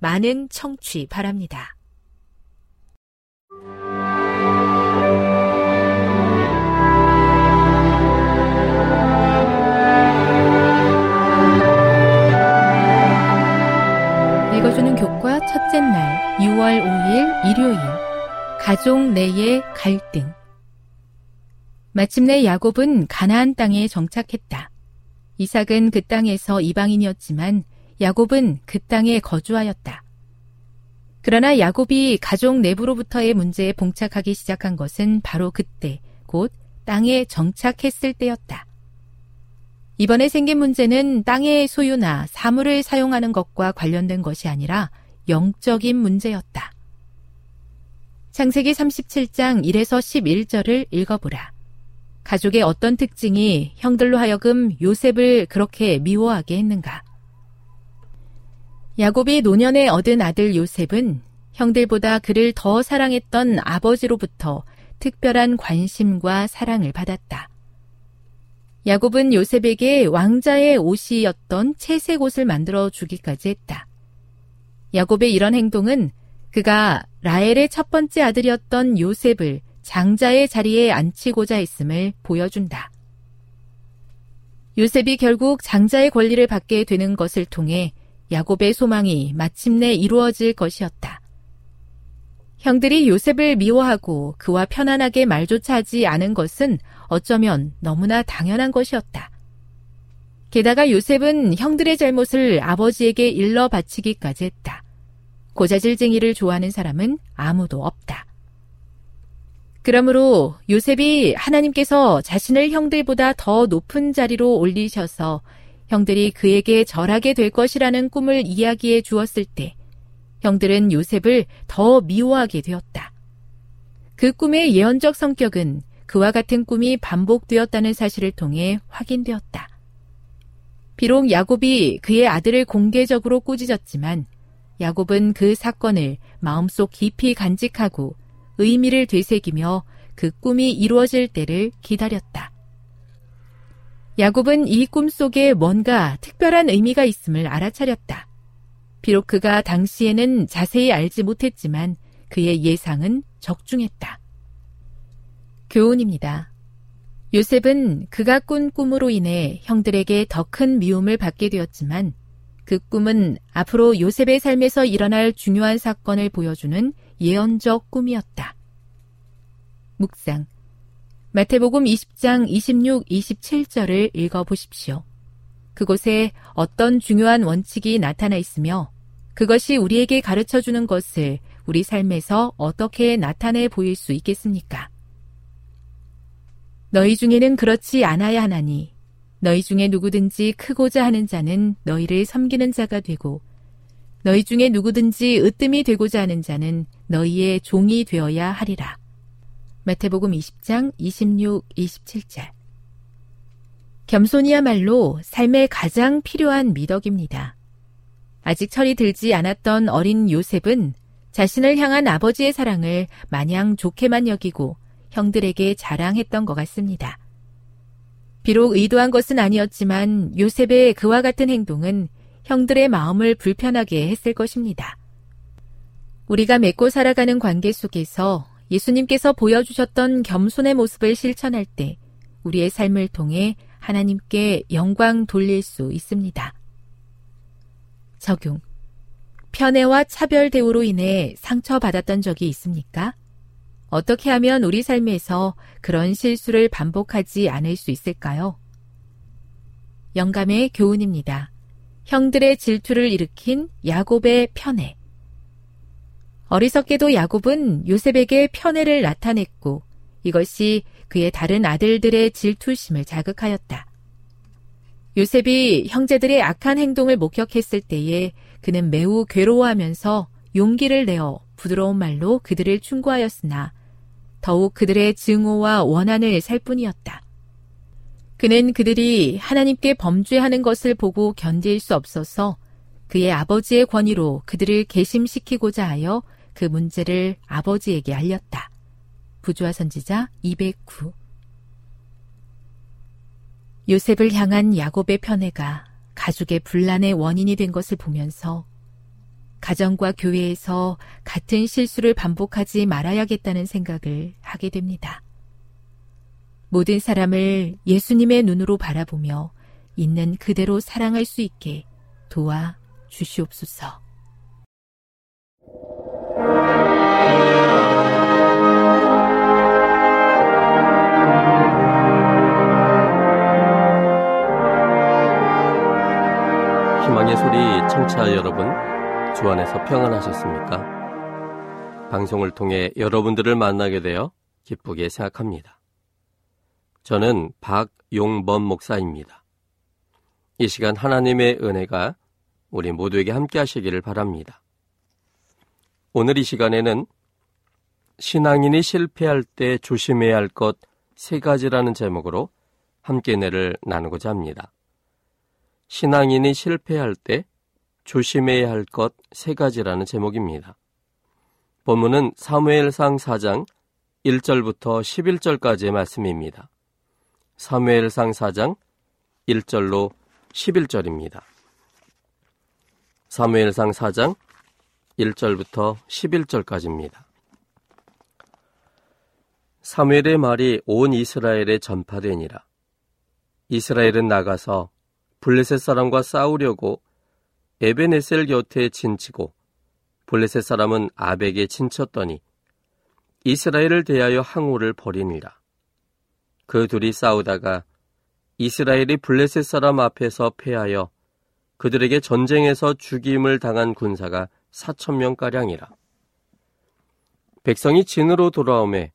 많은 청취 바랍니다. 읽어주는 교과 첫째 날 6월 5일 일요일 가족 내의 갈등 마침내 야곱은 가나안 땅에 정착했다. 이삭은 그 땅에서 이방인이었지만 야곱은 그 땅에 거주하였다. 그러나 야곱이 가족 내부로부터의 문제에 봉착하기 시작한 것은 바로 그때 곧 땅에 정착했을 때였다. 이번에 생긴 문제는 땅의 소유나 사물을 사용하는 것과 관련된 것이 아니라 영적인 문제였다. 창세기 37장 1에서 11절을 읽어보라. 가족의 어떤 특징이 형들로 하여금 요셉을 그렇게 미워하게 했는가? 야곱이 노년에 얻은 아들 요셉은 형들보다 그를 더 사랑했던 아버지로부터 특별한 관심과 사랑을 받았다. 야곱은 요셉에게 왕자의 옷이었던 채색 옷을 만들어 주기까지 했다. 야곱의 이런 행동은 그가 라헬의 첫 번째 아들이었던 요셉을 장자의 자리에 앉히고자 했음을 보여준다. 요셉이 결국 장자의 권리를 받게 되는 것을 통해 야곱의 소망이 마침내 이루어질 것이었다. 형들이 요셉을 미워하고 그와 편안하게 말조차 하지 않은 것은 어쩌면 너무나 당연한 것이었다. 게다가 요셉은 형들의 잘못을 아버지에게 일러 바치기까지 했다. 고자질쟁이를 좋아하는 사람은 아무도 없다. 그러므로 요셉이 하나님께서 자신을 형들보다 더 높은 자리로 올리셔서 형들이 그에게 절하게 될 것이라는 꿈을 이야기해 주었을 때 형들은 요셉을 더 미워하게 되었다. 그 꿈의 예언적 성격은 그와 같은 꿈이 반복되었다는 사실을 통해 확인되었다. 비록 야곱이 그의 아들을 공개적으로 꾸짖었지만 야곱은 그 사건을 마음속 깊이 간직하고 의미를 되새기며 그 꿈이 이루어질 때를 기다렸다. 야곱은 이 꿈 속에 뭔가 특별한 의미가 있음을 알아차렸다. 비록 그가 당시에는 자세히 알지 못했지만 그의 예상은 적중했다. 교훈입니다. 요셉은 그가 꾼 꿈으로 인해 형들에게 더 큰 미움을 받게 되었지만 그 꿈은 앞으로 요셉의 삶에서 일어날 중요한 사건을 보여주는 예언적 꿈이었다. 묵상. 마태복음 20장 26, 27절을 읽어 보십시오. 그곳에 어떤 중요한 원칙이 나타나 있으며 그것이 우리에게 가르쳐 주는 것을 우리 삶에서 어떻게 나타내 보일 수 있겠습니까? 너희 중에는 그렇지 않아야 하나니 너희 중에 누구든지 크고자 하는 자는 너희를 섬기는 자가 되고 너희 중에 누구든지 으뜸이 되고자 하는 자는 너희의 종이 되어야 하리라. 마태복음 20장 26, 27절. 겸손이야말로 삶의 가장 필요한 미덕입니다. 아직 철이 들지 않았던 어린 요셉은 자신을 향한 아버지의 사랑을 마냥 좋게만 여기고 형들에게 자랑했던 것 같습니다. 비록 의도한 것은 아니었지만 요셉의 그와 같은 행동은 형들의 마음을 불편하게 했을 것입니다. 우리가 맺고 살아가는 관계 속에서 예수님께서 보여주셨던 겸손의 모습을 실천할 때 우리의 삶을 통해 하나님께 영광 돌릴 수 있습니다. 적용. 편애와 차별 대우로 인해 상처받았던 적이 있습니까? 어떻게 하면 우리 삶에서 그런 실수를 반복하지 않을 수 있을까요? 영감의 교훈입니다. 형들의 질투를 일으킨 야곱의 편애. 어리석게도 야곱은 요셉에게 편애를 나타냈고 이것이 그의 다른 아들들의 질투심을 자극하였다. 요셉이 형제들의 악한 행동을 목격했을 때에 그는 매우 괴로워하면서 용기를 내어 부드러운 말로 그들을 충고하였으나 더욱 그들의 증오와 원한을 살 뿐이었다. 그는 그들이 하나님께 범죄하는 것을 보고 견딜 수 없어서 그의 아버지의 권위로 그들을 개심시키고자 하여 그 문제를 아버지에게 알렸다. 부조화 선지자 209 요셉을 향한 야곱의 편애가 가족의 분란의 원인이 된 것을 보면서 가정과 교회에서 같은 실수를 반복하지 말아야겠다는 생각을 하게 됩니다. 모든 사람을 예수님의 눈으로 바라보며 있는 그대로 사랑할 수 있게 도와 주시옵소서. 희망의 소리 청취자 여러분, 주 안에서 평안하셨습니까? 방송을 통해 여러분들을 만나게 되어 기쁘게 생각합니다. 저는 박용범 목사입니다. 이 시간 하나님의 은혜가 우리 모두에게 함께 하시기를 바랍니다. 오늘 이 시간에는 신앙인이 실패할 때 조심해야 할 것 세 가지라는 제목으로 함께 내를 나누고자 합니다. 신앙인이 실패할 때 조심해야 할 것 세 가지라는 제목입니다. 본문은 사무엘상 4장 1절부터 11절까지의 말씀입니다. 사무엘상 4장 1절로 11절입니다. 사무엘상 4장 1절부터 11절까지입니다. 사무엘의 말이 온 이스라엘에 전파되니라. 이스라엘은 나가서 블레셋 사람과 싸우려고 에베네셀 곁에 진치고 블레셋 사람은 아벡에 진쳤더니 이스라엘을 대하여 항우를 벌이니라. 그 둘이 싸우다가 이스라엘이 블레셋 사람 앞에서 패하여 그들에게 전쟁에서 죽임을 당한 군사가 사천 명가량이라. 백성이 진으로 돌아오매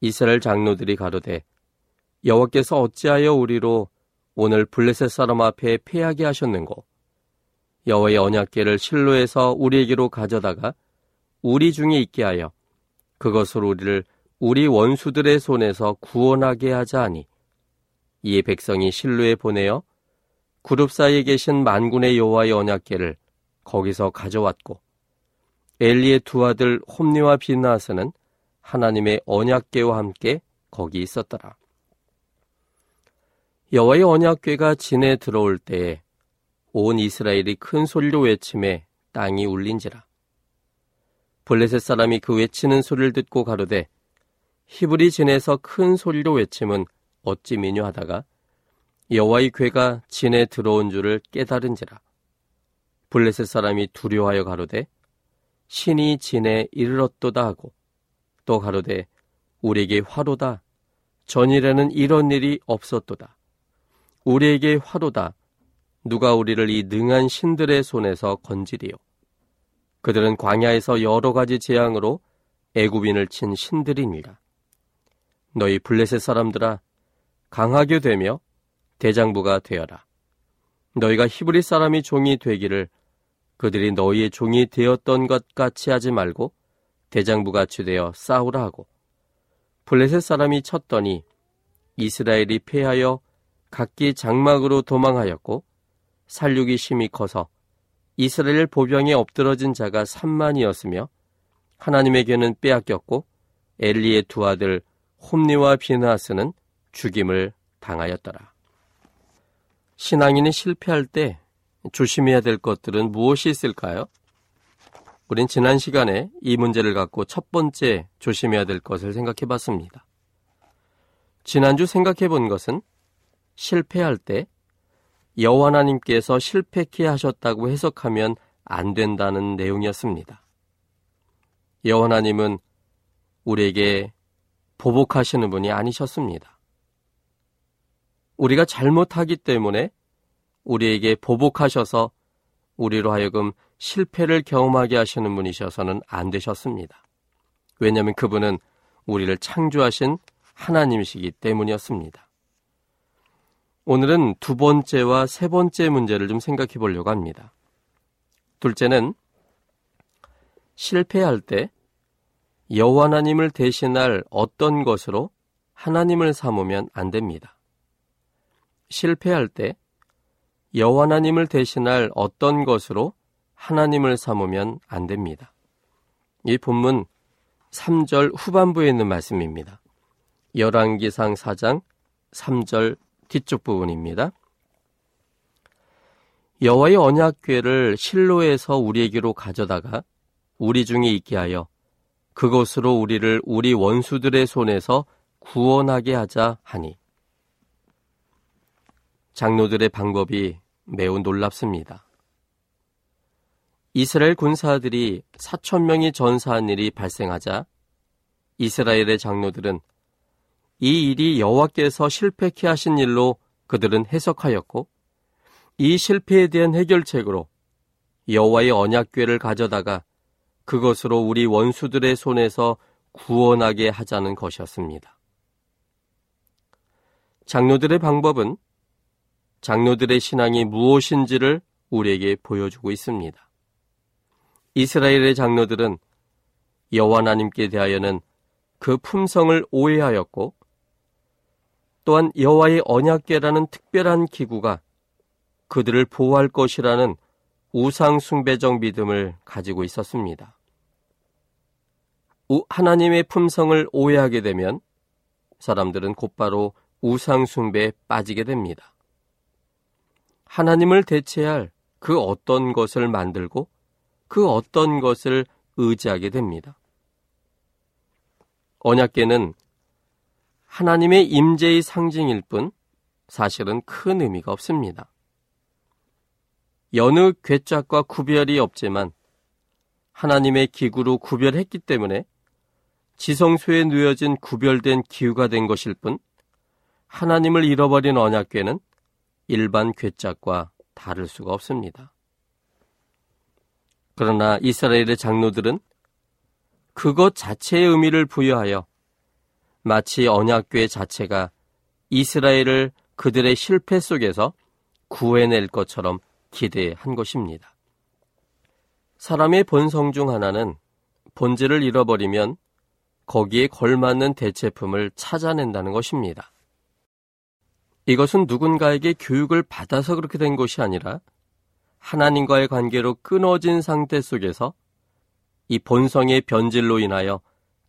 이스라엘 장로들이 가로되 여호와께서 어찌하여 우리로 오늘 블레셋 사람 앞에 패하게 하셨는고 여호와의 언약궤를 실로에서 우리에게로 가져다가 우리 중에 있게 하여 그것으로 우리를 우리 원수들의 손에서 구원하게 하자 하니 이에 백성이 실로에 보내어 그룹 사이에 계신 만군의 여호와의 언약궤를 거기서 가져왔고 엘리의 두 아들 홈니와 비나스는 하나님의 언약궤와 함께 거기 있었더라. 여호와의 언약궤가 진에 들어올 때에 온 이스라엘이 큰 소리로 외침에 땅이 울린지라. 블레셋 사람이 그 외치는 소리를 듣고 가로되 히브리 진에서 큰 소리로 외침은 어찌 미뇨하다가 여호와의 궤가 진에 들어온 줄을 깨달은지라. 블레셋 사람이 두려워하여 가로되 신이 진에 이르렀도다 하고 또 가로되 우리에게 화로다 전일에는 이런 일이 없었도다. 우리에게 화로다 누가 우리를 이 능한 신들의 손에서 건지리요. 그들은 광야에서 여러 가지 재앙으로 애굽인을 친 신들이니라. 너희 블레셋 사람들아 강하게 되며 대장부가 되어라. 너희가 히브리 사람이 종이 되기를 그들이 너희의 종이 되었던 것 같이 하지 말고 대장부 같이 되어 싸우라 하고 블레셋 사람이 쳤더니 이스라엘이 패하여 각기 장막으로 도망하였고 살육이 심히 커서 이스라엘 보병에 엎드러진 자가 3만이었으며 하나님에게는 빼앗겼고 엘리의 두 아들 홈니와 비나스는 죽임을 당하였더라. 신앙인이 실패할 때 조심해야 될 것들은 무엇이 있을까요? 우린 지난 시간에 이 문제를 갖고 첫 번째 조심해야 될 것을 생각해 봤습니다. 지난주 생각해 본 것은 실패할 때 여호와 하나님께서 실패케 하셨다고 해석하면 안 된다는 내용이었습니다. 여호와 하나님은 우리에게 보복하시는 분이 아니셨습니다. 우리가 잘못하기 때문에 우리에게 보복하셔서 우리로 하여금 실패를 경험하게 하시는 분이셔서는 안 되셨습니다. 왜냐하면 그분은 우리를 창조하신 하나님이시기 때문이었습니다. 오늘은 두 번째와 세 번째 문제를 좀 생각해 보려고 합니다. 둘째는 실패할 때 여호와 하나님을 대신할 어떤 것으로 하나님을 삼으면 안 됩니다. 실패할 때 여호와 하나님을 대신할 어떤 것으로 하나님을 삼으면 안 됩니다. 이 본문 3절 후반부에 있는 말씀입니다. 열왕기상 4장 3절 뒤쪽 부분입니다. 여호와의 언약궤를 실로에서 우리에게로 가져다가 우리 중에 있게 하여 그것으로 우리를 우리 원수들의 손에서 구원하게 하자 하니 장로들의 방법이 매우 놀랍습니다. 이스라엘 군사들이 4천 명이 전사한 일이 발생하자 이스라엘의 장로들은 이 일이 여호와께서 실패케 하신 일로 그들은 해석하였고 이 실패에 대한 해결책으로 여호와의 언약궤를 가져다가 그것으로 우리 원수들의 손에서 구원하게 하자는 것이었습니다. 장로들의 방법은 장로들의 신앙이 무엇인지를 우리에게 보여주고 있습니다. 이스라엘의 장로들은 여호와 하나님께 대하여는 그 품성을 오해하였고 또한 여호와의 언약궤라는 특별한 기구가 그들을 보호할 것이라는 우상 숭배적 믿음을 가지고 있었습니다. 하나님의 품성을 오해하게 되면 사람들은 곧바로 우상 숭배에 빠지게 됩니다. 하나님을 대체할 그 어떤 것을 만들고 그 어떤 것을 의지하게 됩니다. 언약계는 하나님의 임재의 상징일 뿐 사실은 큰 의미가 없습니다. 여느 괴짝과 구별이 없지만 하나님의 기구로 구별했기 때문에 지성소에 누여진 구별된 기후가 된 것일 뿐 하나님을 잃어버린 언약궤는 일반 괴짝과 다를 수가 없습니다. 그러나 이스라엘의 장로들은 그것 자체의 의미를 부여하여 마치 언약궤 자체가 이스라엘을 그들의 실패 속에서 구해낼 것처럼 기대한 것입니다. 사람의 본성 중 하나는 본질을 잃어버리면 거기에 걸맞는 대체품을 찾아낸다는 것입니다. 이것은 누군가에게 교육을 받아서 그렇게 된 것이 아니라 하나님과의 관계로 끊어진 상태 속에서 이 본성의 변질로 인하여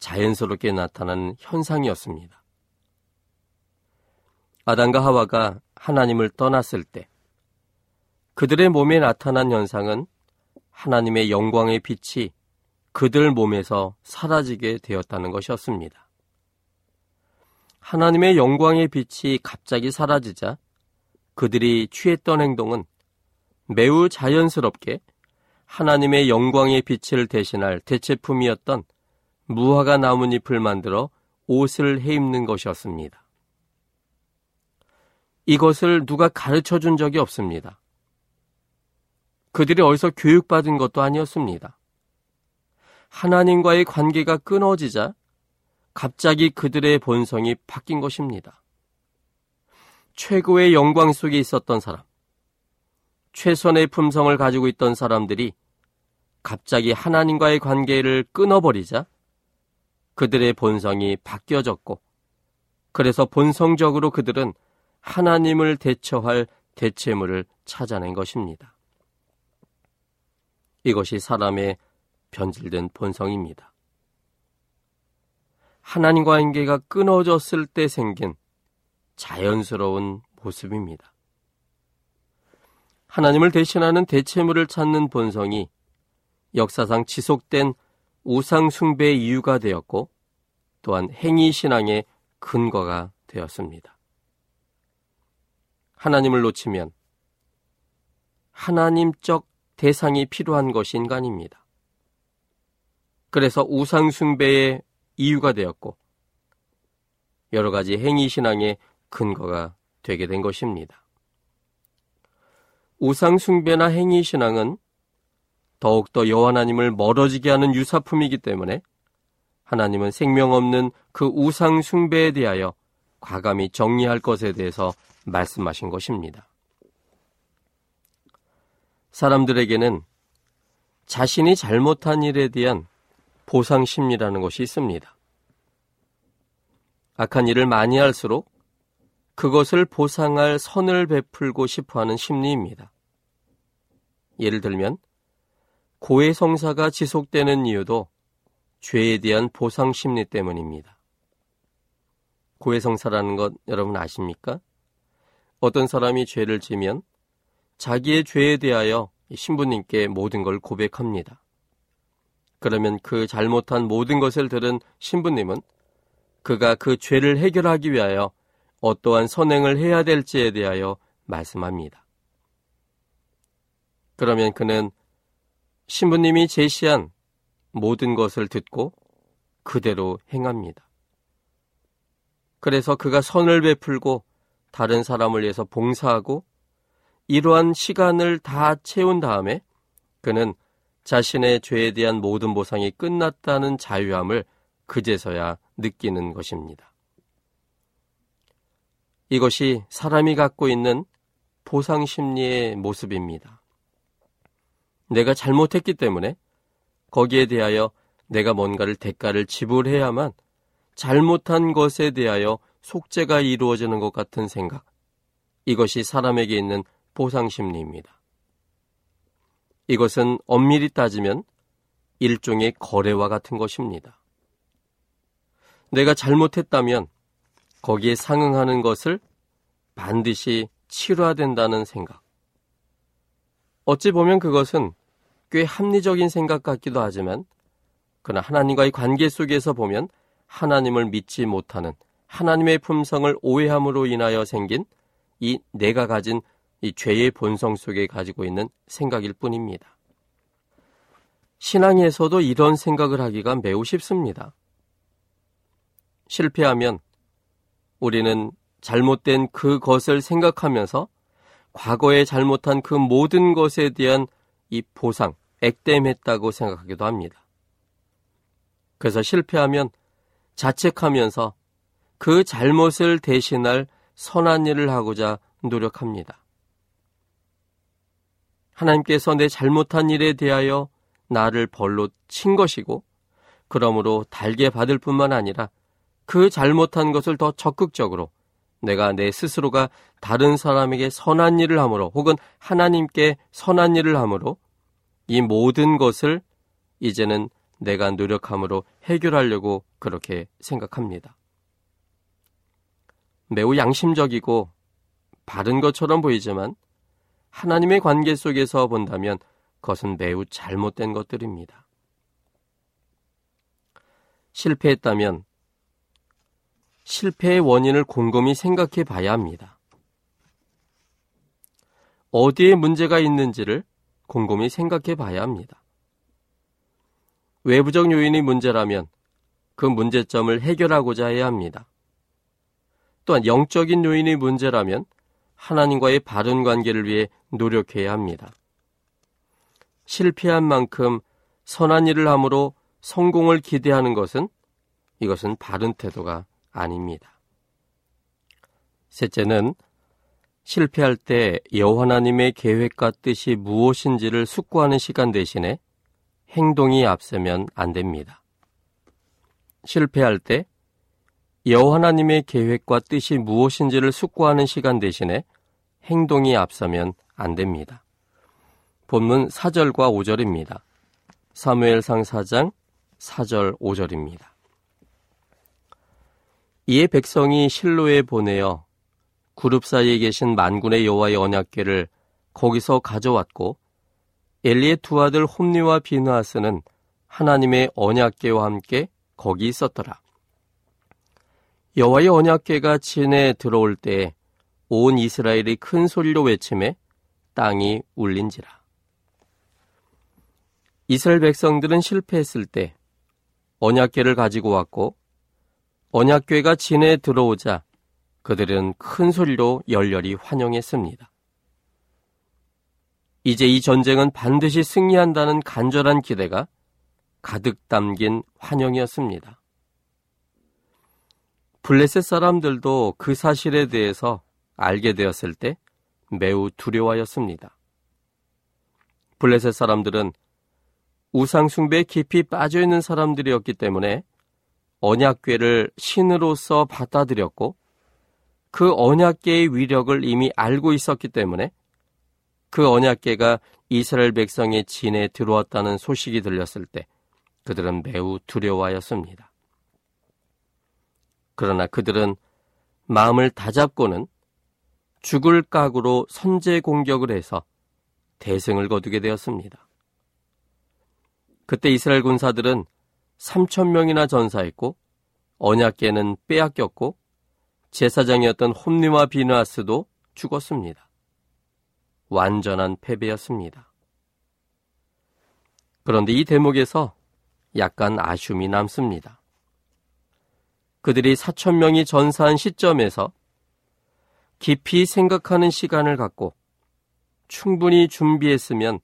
자연스럽게 나타나는 현상이었습니다. 아담과 하와가 하나님을 떠났을 때 그들의 몸에 나타난 현상은 하나님의 영광의 빛이 그들 몸에서 사라지게 되었다는 것이었습니다. 하나님의 영광의 빛이 갑자기 사라지자 그들이 취했던 행동은 매우 자연스럽게 하나님의 영광의 빛을 대신할 대체품이었던 무화과 나뭇잎을 만들어 옷을 해입는 것이었습니다. 이것을 누가 가르쳐 준 적이 없습니다. 그들이 어디서 교육받은 것도 아니었습니다. 하나님과의 관계가 끊어지자 갑자기 그들의 본성이 바뀐 것입니다. 최고의 영광 속에 있었던 사람, 최선의 품성을 가지고 있던 사람들이 갑자기 하나님과의 관계를 끊어버리자 그들의 본성이 바뀌어졌고, 그래서 본성적으로 그들은 하나님을 대처할 대체물을 찾아낸 것입니다. 이것이 사람의 변질된 본성입니다. 하나님과 관계가 끊어졌을 때 생긴 자연스러운 모습입니다. 하나님을 대신하는 대체물을 찾는 본성이 역사상 지속된 우상 숭배의 이유가 되었고 또한 행위 신앙의 근거가 되었습니다. 하나님을 놓치면 하나님적 대상이 필요한 것이 인간입니다. 그래서 우상 숭배의 이유가 되었고 여러 가지 행위 신앙의 근거가 되게 된 것입니다. 우상 숭배나 행위 신앙은 더욱더 여호와 하나님을 멀어지게 하는 유사품이기 때문에 하나님은 생명 없는 그 우상 숭배에 대하여 과감히 정리할 것에 대해서 말씀하신 것입니다. 사람들에게는 자신이 잘못한 일에 대한 보상 심리라는 것이 있습니다. 악한 일을 많이 할수록 그것을 보상할 선을 베풀고 싶어 하는 심리입니다. 예를 들면, 고해성사가 지속되는 이유도 죄에 대한 보상 심리 때문입니다. 고해성사라는 것 여러분 아십니까? 어떤 사람이 죄를 지면 자기의 죄에 대하여 신부님께 모든 걸 고백합니다. 그러면 그 잘못한 모든 것을 들은 신부님은 그가 그 죄를 해결하기 위하여 어떠한 선행을 해야 될지에 대하여 말씀합니다. 그러면 그는 신부님이 제시한 모든 것을 듣고 그대로 행합니다. 그래서 그가 선을 베풀고 다른 사람을 위해서 봉사하고 이러한 시간을 다 채운 다음에 그는 자신의 죄에 대한 모든 보상이 끝났다는 자유함을 그제서야 느끼는 것입니다. 이것이 사람이 갖고 있는 보상 심리의 모습입니다. 내가 잘못했기 때문에 거기에 대하여 내가 뭔가를 대가를 지불해야만 잘못한 것에 대하여 속죄가 이루어지는 것 같은 생각. 이것이 사람에게 있는 보상심리입니다. 이것은 엄밀히 따지면 일종의 거래와 같은 것입니다. 내가 잘못했다면 거기에 상응하는 것을 반드시 치러야 된다는 생각. 어찌 보면 그것은 꽤 합리적인 생각 같기도 하지만, 그러나 하나님과의 관계 속에서 보면 하나님을 믿지 못하는 하나님의 품성을 오해함으로 인하여 생긴 이 내가 가진 이 죄의 본성 속에 가지고 있는 생각일 뿐입니다. 신앙에서도 이런 생각을 하기가 매우 쉽습니다. 실패하면 우리는 잘못된 그것을 생각하면서 과거에 잘못한 그 모든 것에 대한 이 보상, 액땜했다고 생각하기도 합니다. 그래서 실패하면 자책하면서 그 잘못을 대신할 선한 일을 하고자 노력합니다. 하나님께서 내 잘못한 일에 대하여 나를 벌로 친 것이고, 그러므로 달게 받을 뿐만 아니라 그 잘못한 것을 더 적극적으로 내가 내 스스로가 다른 사람에게 선한 일을 함으로 혹은 하나님께 선한 일을 함으로 이 모든 것을 이제는 내가 노력함으로 해결하려고 그렇게 생각합니다. 매우 양심적이고 바른 것처럼 보이지만 하나님의 관계 속에서 본다면 그것은 매우 잘못된 것들입니다. 실패했다면 실패의 원인을 곰곰이 생각해 봐야 합니다. 어디에 문제가 있는지를 곰곰이 생각해 봐야 합니다. 외부적 요인이 문제라면 그 문제점을 해결하고자 해야 합니다. 또한 영적인 요인이 문제라면 하나님과의 바른 관계를 위해 노력해야 합니다. 실패한 만큼 선한 일을 함으로 성공을 기대하는 것은 이것은 바른 태도가 아닙니다. 셋째는 실패할 때 여호와 하나님의 계획과 뜻이 무엇인지를 숙고하는 시간 대신에 행동이 앞서면 안 됩니다. 실패할 때 여호와 하나님의 계획과 뜻이 무엇인지를 숙고하는 시간 대신에 행동이 앞서면 안 됩니다. 본문 4절과 5절입니다. 사무엘상 4장 4절 5절입니다. 이에 백성이 실로에 보내어 그룹 사이에 계신 만군의 여호와의 언약궤를 거기서 가져왔고 엘리의 두 아들 홈리와 비누아스는 하나님의 언약궤와 함께 거기 있었더라. 여호와의 언약궤가 진에 들어올 때온 이스라엘이 큰 소리로 외침에 땅이 울린지라. 이스라엘 백성들은 실패했을 때 언약궤를 가지고 왔고 언약궤가 진에 들어오자 그들은 큰 소리로 열렬히 환영했습니다. 이제 이 전쟁은 반드시 승리한다는 간절한 기대가 가득 담긴 환영이었습니다. 블레셋 사람들도 그 사실에 대해서 알게 되었을 때 매우 두려워하였습니다. 블레셋 사람들은 우상숭배에 깊이 빠져 있는 사람들이었기 때문에 언약궤를 신으로서 받아들였고 그 언약계의 위력을 이미 알고 있었기 때문에 그 언약계가 이스라엘 백성의 진에 들어왔다는 소식이 들렸을 때 그들은 매우 두려워하였습니다. 그러나 그들은 마음을 다잡고는 죽을 각으로 선제 공격을 해서 대승을 거두게 되었습니다. 그때 이스라엘 군사들은 3천 명이나 전사했고 언약계는 빼앗겼고 제사장이었던 홈리와 비누아스도 죽었습니다. 완전한 패배였습니다. 그런데 이 대목에서 약간 아쉬움이 남습니다. 그들이 사천 명이 전사한 시점에서 깊이 생각하는 시간을 갖고 충분히 준비했으면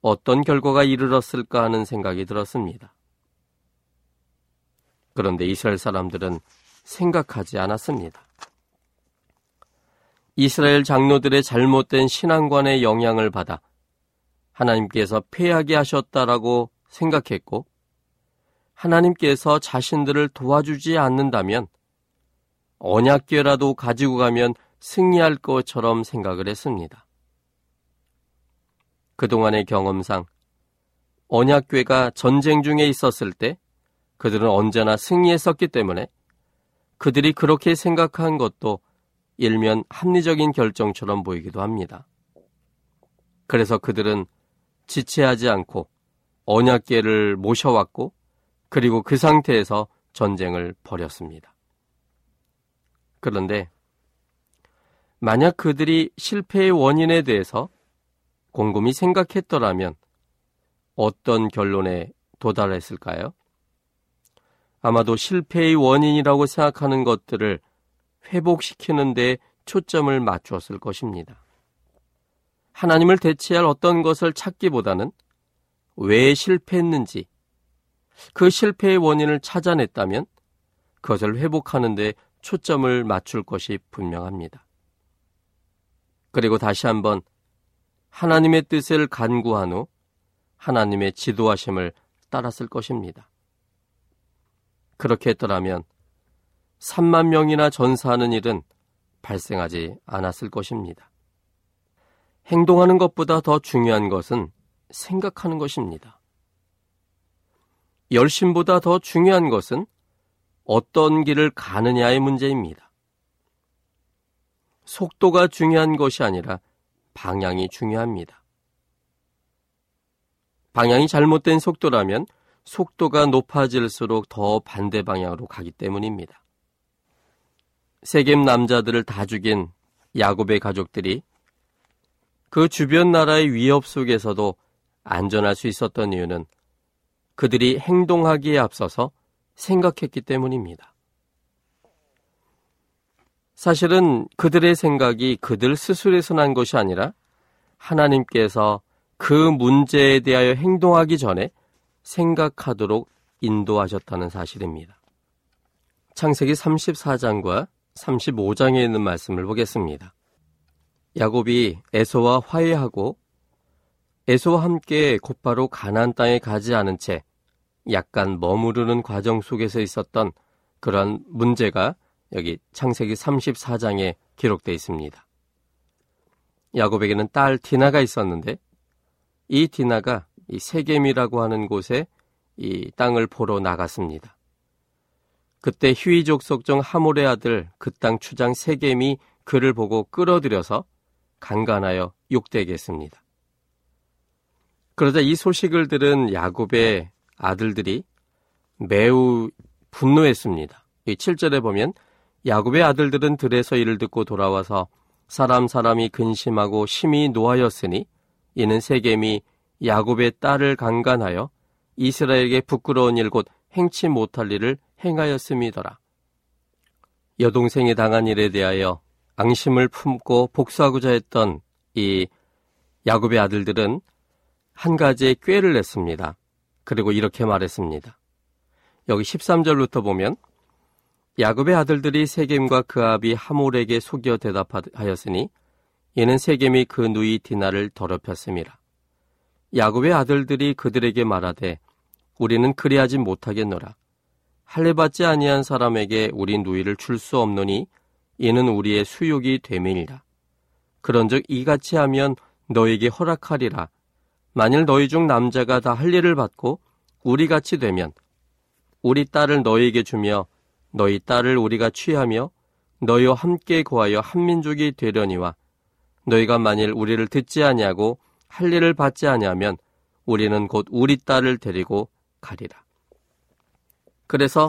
어떤 결과가 이르렀을까 하는 생각이 들었습니다. 그런데 이스라엘 사람들은 생각하지 않았습니다. 이스라엘 장로들의 잘못된 신앙관의 영향을 받아 하나님께서 패하게 하셨다라고 생각했고 하나님께서 자신들을 도와주지 않는다면 언약궤라도 가지고 가면 승리할 것처럼 생각을 했습니다. 그동안의 경험상 언약궤가 전쟁 중에 있었을 때 그들은 언제나 승리했었기 때문에 그들이 그렇게 생각한 것도 일면 합리적인 결정처럼 보이기도 합니다. 그래서 그들은 지체하지 않고 언약계를 모셔왔고 그리고 그 상태에서 전쟁을 벌였습니다. 그런데 만약 그들이 실패의 원인에 대해서 곰곰이 생각했더라면 어떤 결론에 도달했을까요? 아마도 실패의 원인이라고 생각하는 것들을 회복시키는 데 초점을 맞추었을 것입니다. 하나님을 대체할 어떤 것을 찾기보다는 왜 실패했는지 그 실패의 원인을 찾아냈다면 그것을 회복하는 데 초점을 맞출 것이 분명합니다. 그리고 다시 한번 하나님의 뜻을 간구한 후 하나님의 지도하심을 따랐을 것입니다. 그렇게 했더라면 3만 명이나 전사하는 일은 발생하지 않았을 것입니다. 행동하는 것보다 더 중요한 것은 생각하는 것입니다. 열심보다 더 중요한 것은 어떤 길을 가느냐의 문제입니다. 속도가 중요한 것이 아니라 방향이 중요합니다. 방향이 잘못된 속도라면 속도가 높아질수록 더 반대 방향으로 가기 때문입니다. 세겜 남자들을 다 죽인 야곱의 가족들이 그 주변 나라의 위협 속에서도 안전할 수 있었던 이유는 그들이 행동하기에 앞서서 생각했기 때문입니다. 사실은 그들의 생각이 그들 스스로에서 난 것이 아니라 하나님께서 그 문제에 대하여 행동하기 전에 생각하도록 인도하셨다는 사실입니다. 창세기 34장과 35장에 있는 말씀을 보겠습니다. 야곱이 에서와 화해하고 에서와 함께 곧바로 가나안 땅에 가지 않은 채 약간 머무르는 과정 속에서 있었던 그런 문제가 여기 창세기 34장에 기록되어 있습니다. 야곱에게는 딸 디나가 있었는데 이 디나가 이 세겜이라고 하는 곳에 이 땅을 보러 나갔습니다. 그때 휴이족 속중 하몰의 아들 그 땅 추장 세겜이 그를 보고 끌어들여서 강간하여 육되게 했습니다. 그러자 이 소식을 들은 야곱의 아들들이 매우 분노했습니다. 이 7절에 보면 야곱의 아들들은 들에서 이를 듣고 돌아와서 사람 사람이 근심하고 심히 노하였으니 이는 세겜이 야곱의 딸을 강간하여 이스라엘에게 부끄러운 일 곧 행치 못할 일을 행하였음이더라. 여동생이 당한 일에 대하여 앙심을 품고 복수하고자 했던 이 야곱의 아들들은 한 가지의 꾀를 냈습니다. 그리고 이렇게 말했습니다. 여기 13절부터 보면 야곱의 아들들이 세겜과 그 아비 하몰에게 속여 대답하였으니 이는 세겜이 그 누이 디나를 더럽혔습니다. 야곱의 아들들이 그들에게 말하되 우리는 그리하지 못하겠노라. 할례 받지 아니한 사람에게 우리 누이를 줄 수 없노니 이는 우리의 수욕이 되매이라. 그런즉 이같이 하면 너에게 허락하리라. 만일 너희 중 남자가 다 할례를 받고 우리 같이 되면 우리 딸을 너희에게 주며 너희 딸을 우리가 취하며 너희와 함께 거하여 한 민족이 되려니와 너희가 만일 우리를 듣지 아니하고 할례를 받지 아니하면 우리는 곧 우리 딸을 데리고 가리라. 그래서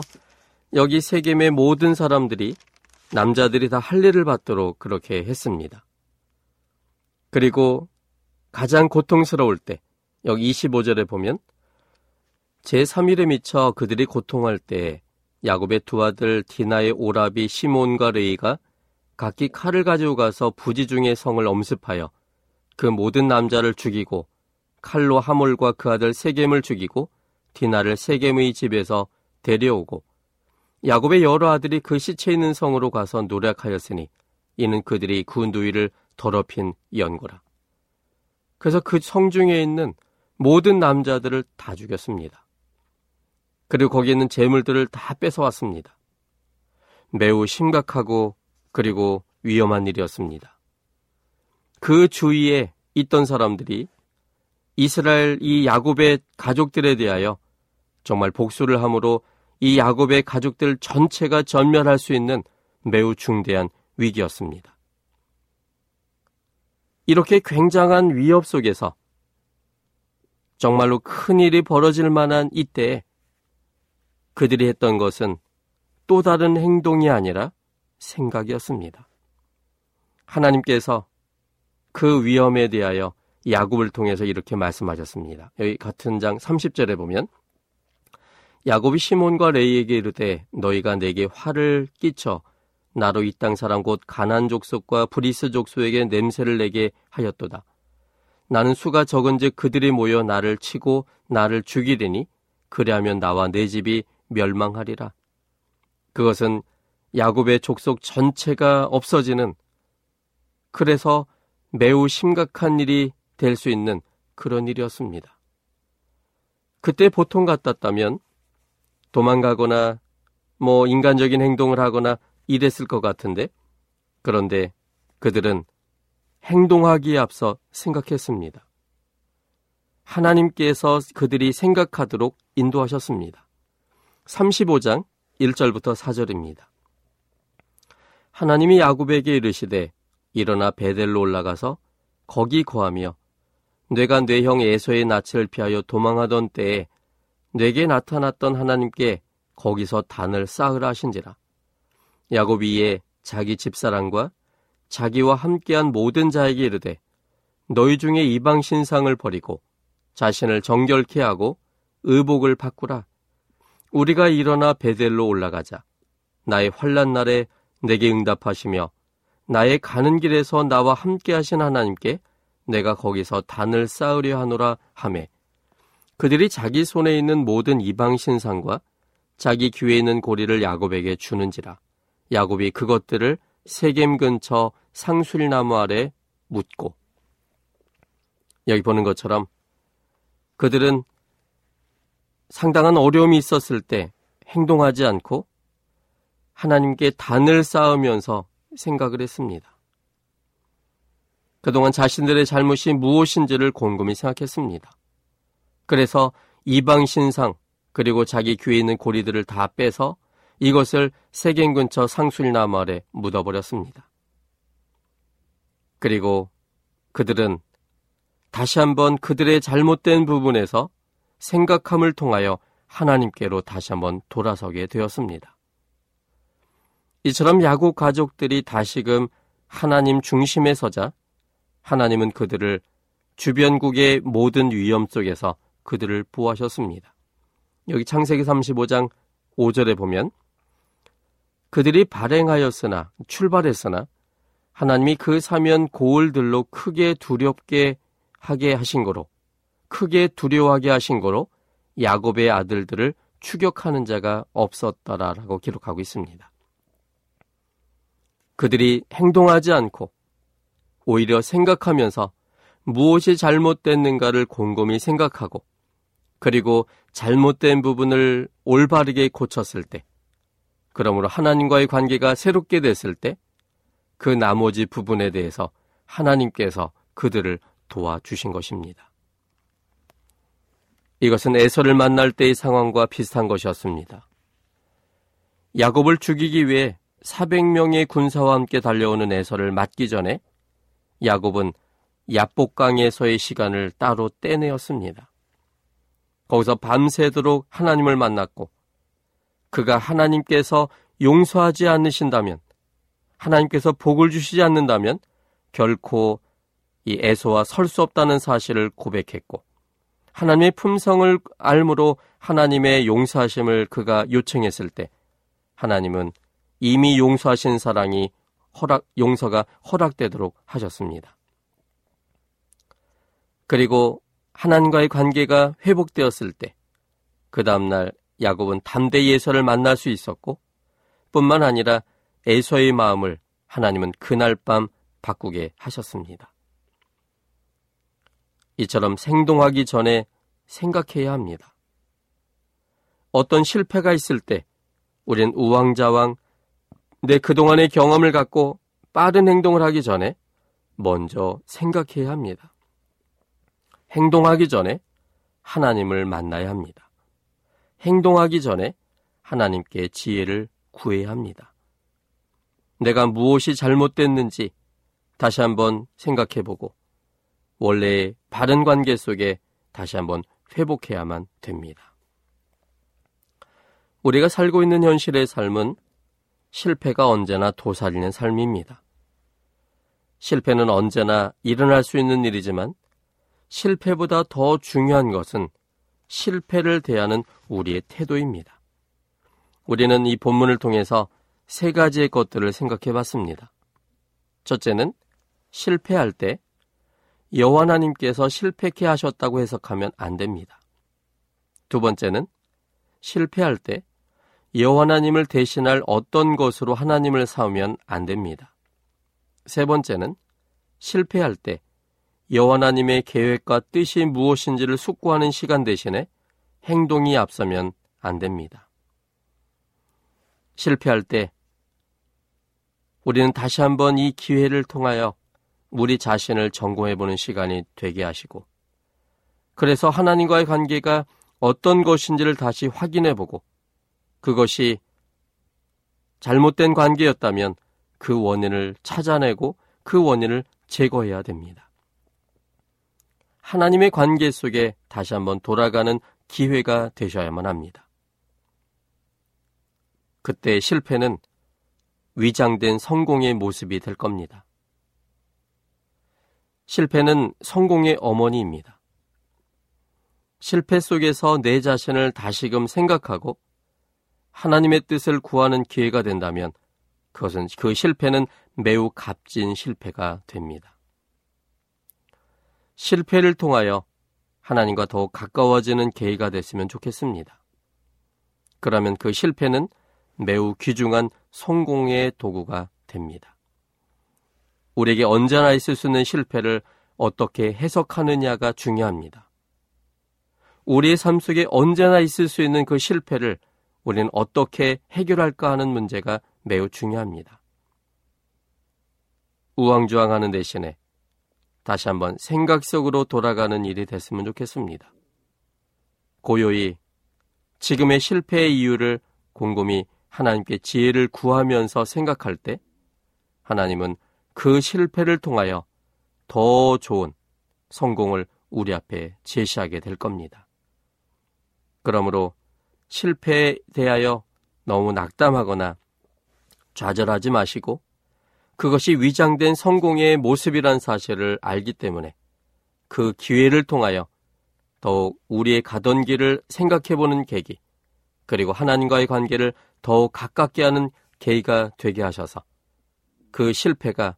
여기 세겜의 모든 사람들이 남자들이 다 할례를 받도록 그렇게 했습니다. 그리고 가장 고통스러울 때 여기 25절에 보면 제3일에 미쳐 그들이 고통할 때 야곱의 두 아들 디나의 오라비 시몬과 레이가 각기 칼을 가지고 가서 부지 중의 성을 엄습하여 그 모든 남자를 죽이고 칼로 하몰과 그 아들 세겜을 죽이고 디나를 세겜의 집에서 데려오고 야곱의 여러 아들이 그 시체 있는 성으로 가서 노력하였으니 이는 그들이 그 누이를 더럽힌 연고라. 그래서 그 성 중에 있는 모든 남자들을 다 죽였습니다. 그리고 거기에 있는 재물들을 다 뺏어왔습니다. 매우 심각하고 그리고 위험한 일이었습니다. 그 주위에 있던 사람들이 이스라엘 이 야곱의 가족들에 대하여 정말 복수를 함으로 이 야곱의 가족들 전체가 전멸할 수 있는 매우 중대한 위기였습니다. 이렇게 굉장한 위협 속에서 정말로 큰 일이 벌어질 만한 이때에 그들이 했던 것은 또 다른 행동이 아니라 생각이었습니다. 하나님께서 그 위험에 대하여 야곱을 통해서 이렇게 말씀하셨습니다. 여기 같은 장 30절에 보면 야곱이 시므온과 레위에게 이르되 너희가 내게 화를 끼쳐 나로 이 땅 사람 곧 가나안 족속과 브리스 족속에게 냄새를 내게 하였도다. 나는 수가 적은즉 그들이 모여 나를 치고 나를 죽이리니 그리하면 나와 내 집이 멸망하리라. 그것은 야곱의 족속 전체가 없어지는 그래서 매우 심각한 일이 될 수 있는 그런 일이었습니다. 그때 보통 같았다면 도망가거나 뭐 인간적인 행동을 하거나 이랬을 것 같은데 그런데 그들은 행동하기에 앞서 생각했습니다. 하나님께서 그들이 생각하도록 인도하셨습니다. 35장 1절부터 4절입니다. 하나님이 야곱에게 이르시되 일어나 베델로 올라가서 거기 거하며 뇌가 뇌형 에서의 낯을 피하여 도망하던 때에 내게 나타났던 하나님께 거기서 단을 쌓으라 하신지라. 야곱이 이에 자기 집사람과 자기와 함께한 모든 자에게 이르되 너희 중에 이방 신상을 버리고 자신을 정결케 하고 의복을 바꾸라. 우리가 일어나 베델로 올라가자. 나의 환란 날에 내게 응답하시며 나의 가는 길에서 나와 함께 하신 하나님께 내가 거기서 단을 쌓으려 하노라 하매. 그들이 자기 손에 있는 모든 이방 신상과 자기 귀에 있는 고리를 야곱에게 주는지라. 야곱이 그것들을 세겜 근처 상술나무 아래 묻고 여기 보는 것처럼 그들은 상당한 어려움이 있었을 때 행동하지 않고 하나님께 단을 쌓으면서 생각을 했습니다. 그동안 자신들의 잘못이 무엇인지를 곰곰이 생각했습니다. 그래서 이방 신상 그리고 자기 귀에 있는 고리들을 다 빼서 이것을 세겜 근처 상술나무 아래 묻어버렸습니다. 그리고 그들은 다시 한번 그들의 잘못된 부분에서 생각함을 통하여 하나님께로 다시 한번 돌아서게 되었습니다. 이처럼 야곱 가족들이 다시금 하나님 중심에 서자 하나님은 그들을 주변국의 모든 위험 속에서 그들을 보호하셨습니다. 여기 창세기 35장 5절에 보면 그들이 발행하였으나 출발했으나 하나님이 그 사면 고을들로 크게 두렵게 하게 하신 거로 크게 두려워하게 하신 거로 야곱의 아들들을 추격하는 자가 없었더라라고 기록하고 있습니다. 그들이 행동하지 않고 오히려 생각하면서 무엇이 잘못됐는가를 곰곰이 생각하고 그리고 잘못된 부분을 올바르게 고쳤을 때 그러므로 하나님과의 관계가 새롭게 됐을 때 그 나머지 부분에 대해서 하나님께서 그들을 도와주신 것입니다. 이것은 에서를 만날 때의 상황과 비슷한 것이었습니다. 야곱을 죽이기 위해 400명의 군사와 함께 달려오는 에서를 맞기 전에 야곱은 야복강에서의 시간을 따로 떼내었습니다. 거기서 밤새도록 하나님을 만났고 그가 하나님께서 용서하지 않으신다면 하나님께서 복을 주시지 않는다면 결코 이 에서와 설 수 없다는 사실을 고백했고 하나님의 품성을 알므로 하나님의 용서하심을 그가 요청했을 때 하나님은 이미 용서하신 사랑이 허락 용서가 허락되도록 하셨습니다. 그리고 하나님과의 관계가 회복되었을 때 그 다음날 야곱은 담대 예서를 만날 수 있었고 뿐만 아니라 에서의 마음을 하나님은 그날 밤 바꾸게 하셨습니다. 이처럼 생동하기 전에 생각해야 합니다. 어떤 실패가 있을 때 우린 우왕좌왕 내 그동안의 경험을 갖고 빠른 행동을 하기 전에 먼저 생각해야 합니다. 행동하기 전에 하나님을 만나야 합니다. 행동하기 전에 하나님께 지혜를 구해야 합니다. 내가 무엇이 잘못됐는지 다시 한번 생각해 보고 원래의 바른 관계 속에 다시 한번 회복해야만 됩니다. 우리가 살고 있는 현실의 삶은 실패가 언제나 도사리는 삶입니다. 실패는 언제나 일어날 수 있는 일이지만 실패보다 더 중요한 것은 실패를 대하는 우리의 태도입니다. 우리는 이 본문을 통해서 세 가지의 것들을 생각해 봤습니다. 첫째는 실패할 때 여호와 하나님께서 실패케 하셨다고 해석하면 안 됩니다. 두 번째는 실패할 때 여호와 하나님을 대신할 어떤 것으로 하나님을 사오면 안 됩니다. 세 번째는 실패할 때 여호와 하나님의 계획과 뜻이 무엇인지를 숙고하는 시간 대신에 행동이 앞서면 안 됩니다. 실패할 때 우리는 다시 한번 이 기회를 통하여 우리 자신을 점검해 보는 시간이 되게 하시고 그래서 하나님과의 관계가 어떤 것인지를 다시 확인해 보고 그것이 잘못된 관계였다면 그 원인을 찾아내고 그 원인을 제거해야 됩니다. 하나님의 관계 속에 다시 한번 돌아가는 기회가 되셔야만 합니다. 그때 실패는 위장된 성공의 모습이 될 겁니다. 실패는 성공의 어머니입니다. 실패 속에서 내 자신을 다시금 생각하고 하나님의 뜻을 구하는 기회가 된다면 그것은 그 실패는 매우 값진 실패가 됩니다. 실패를 통하여 하나님과 더욱 가까워지는 계기가 됐으면 좋겠습니다. 그러면 그 실패는 매우 귀중한 성공의 도구가 됩니다. 우리에게 언제나 있을 수 있는 실패를 어떻게 해석하느냐가 중요합니다. 우리의 삶 속에 언제나 있을 수 있는 그 실패를 우리는 어떻게 해결할까 하는 문제가 매우 중요합니다. 우왕좌왕 하는 대신에 다시 한번 생각 속으로 돌아가는 일이 됐으면 좋겠습니다. 고요히 지금의 실패의 이유를 곰곰이 하나님께 지혜를 구하면서 생각할 때 하나님은 그 실패를 통하여 더 좋은 성공을 우리 앞에 제시하게 될 겁니다. 그러므로 실패에 대하여 너무 낙담하거나 좌절하지 마시고 그것이 위장된 성공의 모습이란 사실을 알기 때문에 그 기회를 통하여 더욱 우리의 가던 길을 생각해 보는 계기, 그리고 하나님과의 관계를 더욱 가깝게 하는 계기가 되게 하셔서 그 실패가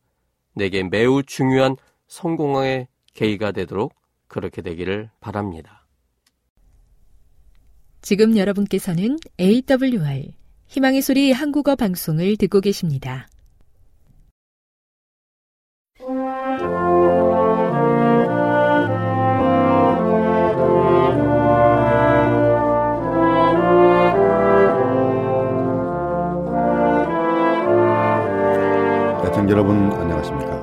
내게 매우 중요한 성공의 계기가 되도록 그렇게 되기를 바랍니다. 지금 여러분께서는 AWR 희망의 소리 한국어 방송을 듣고 계십니다. 애청 여러분 안녕하십니까?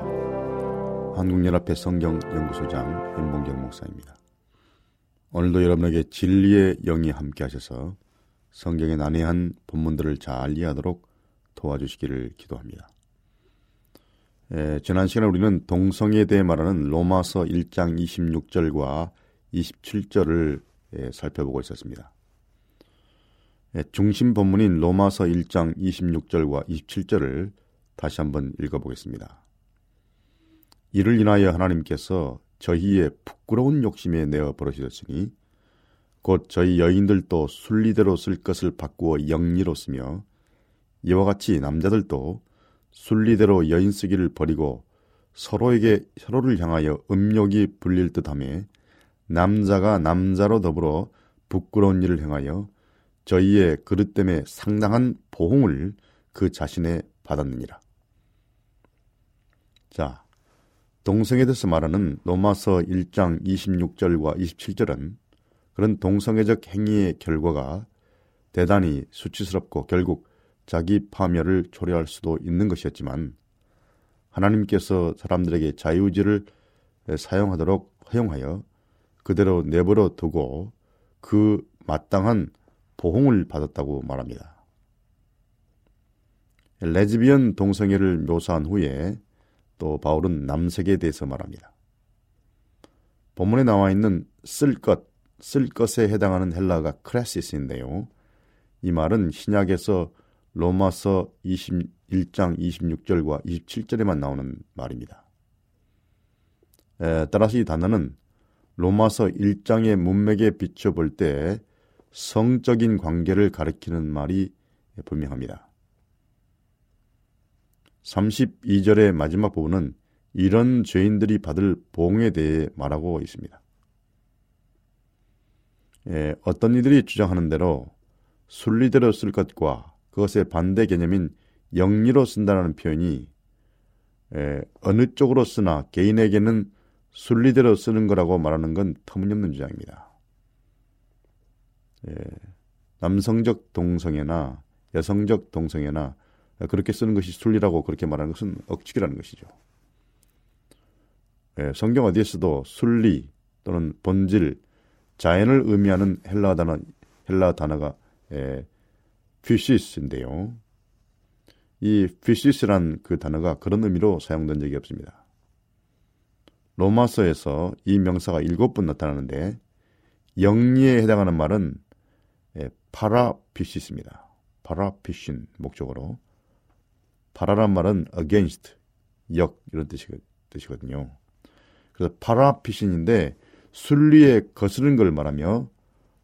한국연합회 성경연구소장 윤봉경 목사입니다. 오늘도 여러분에게 진리의 영이 함께 하셔서 성경의 난해한 본문들을 잘 이해하도록 도와주시기를 기도합니다. 에, 지난 시간에 우리는 동성에 대해 말하는 로마서 1장 26절과 27절을 에, 살펴보고 있었습니다. 에, 중심 본문인 로마서 1장 26절과 27절을 다시 한번 읽어보겠습니다. 이를 인하여 하나님께서 저희의 부끄러운 욕심에 내어 버리셨으니 곧 저희 여인들도 순리대로 쓸 것을 바꾸어 영리로 쓰며 이와 같이 남자들도 순리대로 여인 쓰기를 버리고 서로에게 서로를 향하여 음욕이 불릴 듯하며 남자가 남자로 더불어 부끄러운 일을 행하여 저희의 그릇 때문에 상당한 보홍을 그 자신에 받았느니라. 자, 동성에 대해서 말하는 로마서 1장 26절과 27절은 그런 동성애적 행위의 결과가 대단히 수치스럽고 결국 자기 파멸을 초래할 수도 있는 것이었지만 하나님께서 사람들에게 자유의지를 사용하도록 허용하여 그대로 내버려 두고 그 마땅한 보응을 받았다고 말합니다. 레즈비언 동성애를 묘사한 후에 또 바울은 남색에 대해서 말합니다. 본문에 나와 있는 쓸 것, 쓸 것에 해당하는 헬라어가 크레시스인데요. 이 말은 신약에서 로마서 21장 26절과 27절에만 나오는 말입니다. 에, 따라서 이 단어는 로마서 1장의 문맥에 비춰볼 때 성적인 관계를 가리키는 말이 분명합니다. 32절의 마지막 부분은 이런 죄인들이 받을 봉에 대해 말하고 있습니다. 예, 어떤 이들이 주장하는 대로 순리대로 쓸 것과 그것의 반대 개념인 영리로 쓴다는 표현이 예, 어느 쪽으로 쓰나 개인에게는 순리대로 쓰는 거라고 말하는 건 터무니없는 주장입니다. 예, 남성적 동성애나 여성적 동성애나 그렇게 쓰는 것이 순리라고 그렇게 말하는 것은 억측이라는 것이죠. 예, 성경 어디에서도 순리 또는 본질, 자연을 의미하는 헬라 단어, 헬라 단어가 예, 피시스인데요. 이 피시스란 그 단어가 그런 의미로 사용된 적이 없습니다. 로마서에서 이 명사가 일곱 번 나타나는데 역리에 해당하는 말은 예, 파라피시스입니다. 파라피신 목적으로 파라란 말은 against, 역 이런 뜻이, 뜻이거든요. 그래서 파라피신인데 순리에 거스른 걸 말하며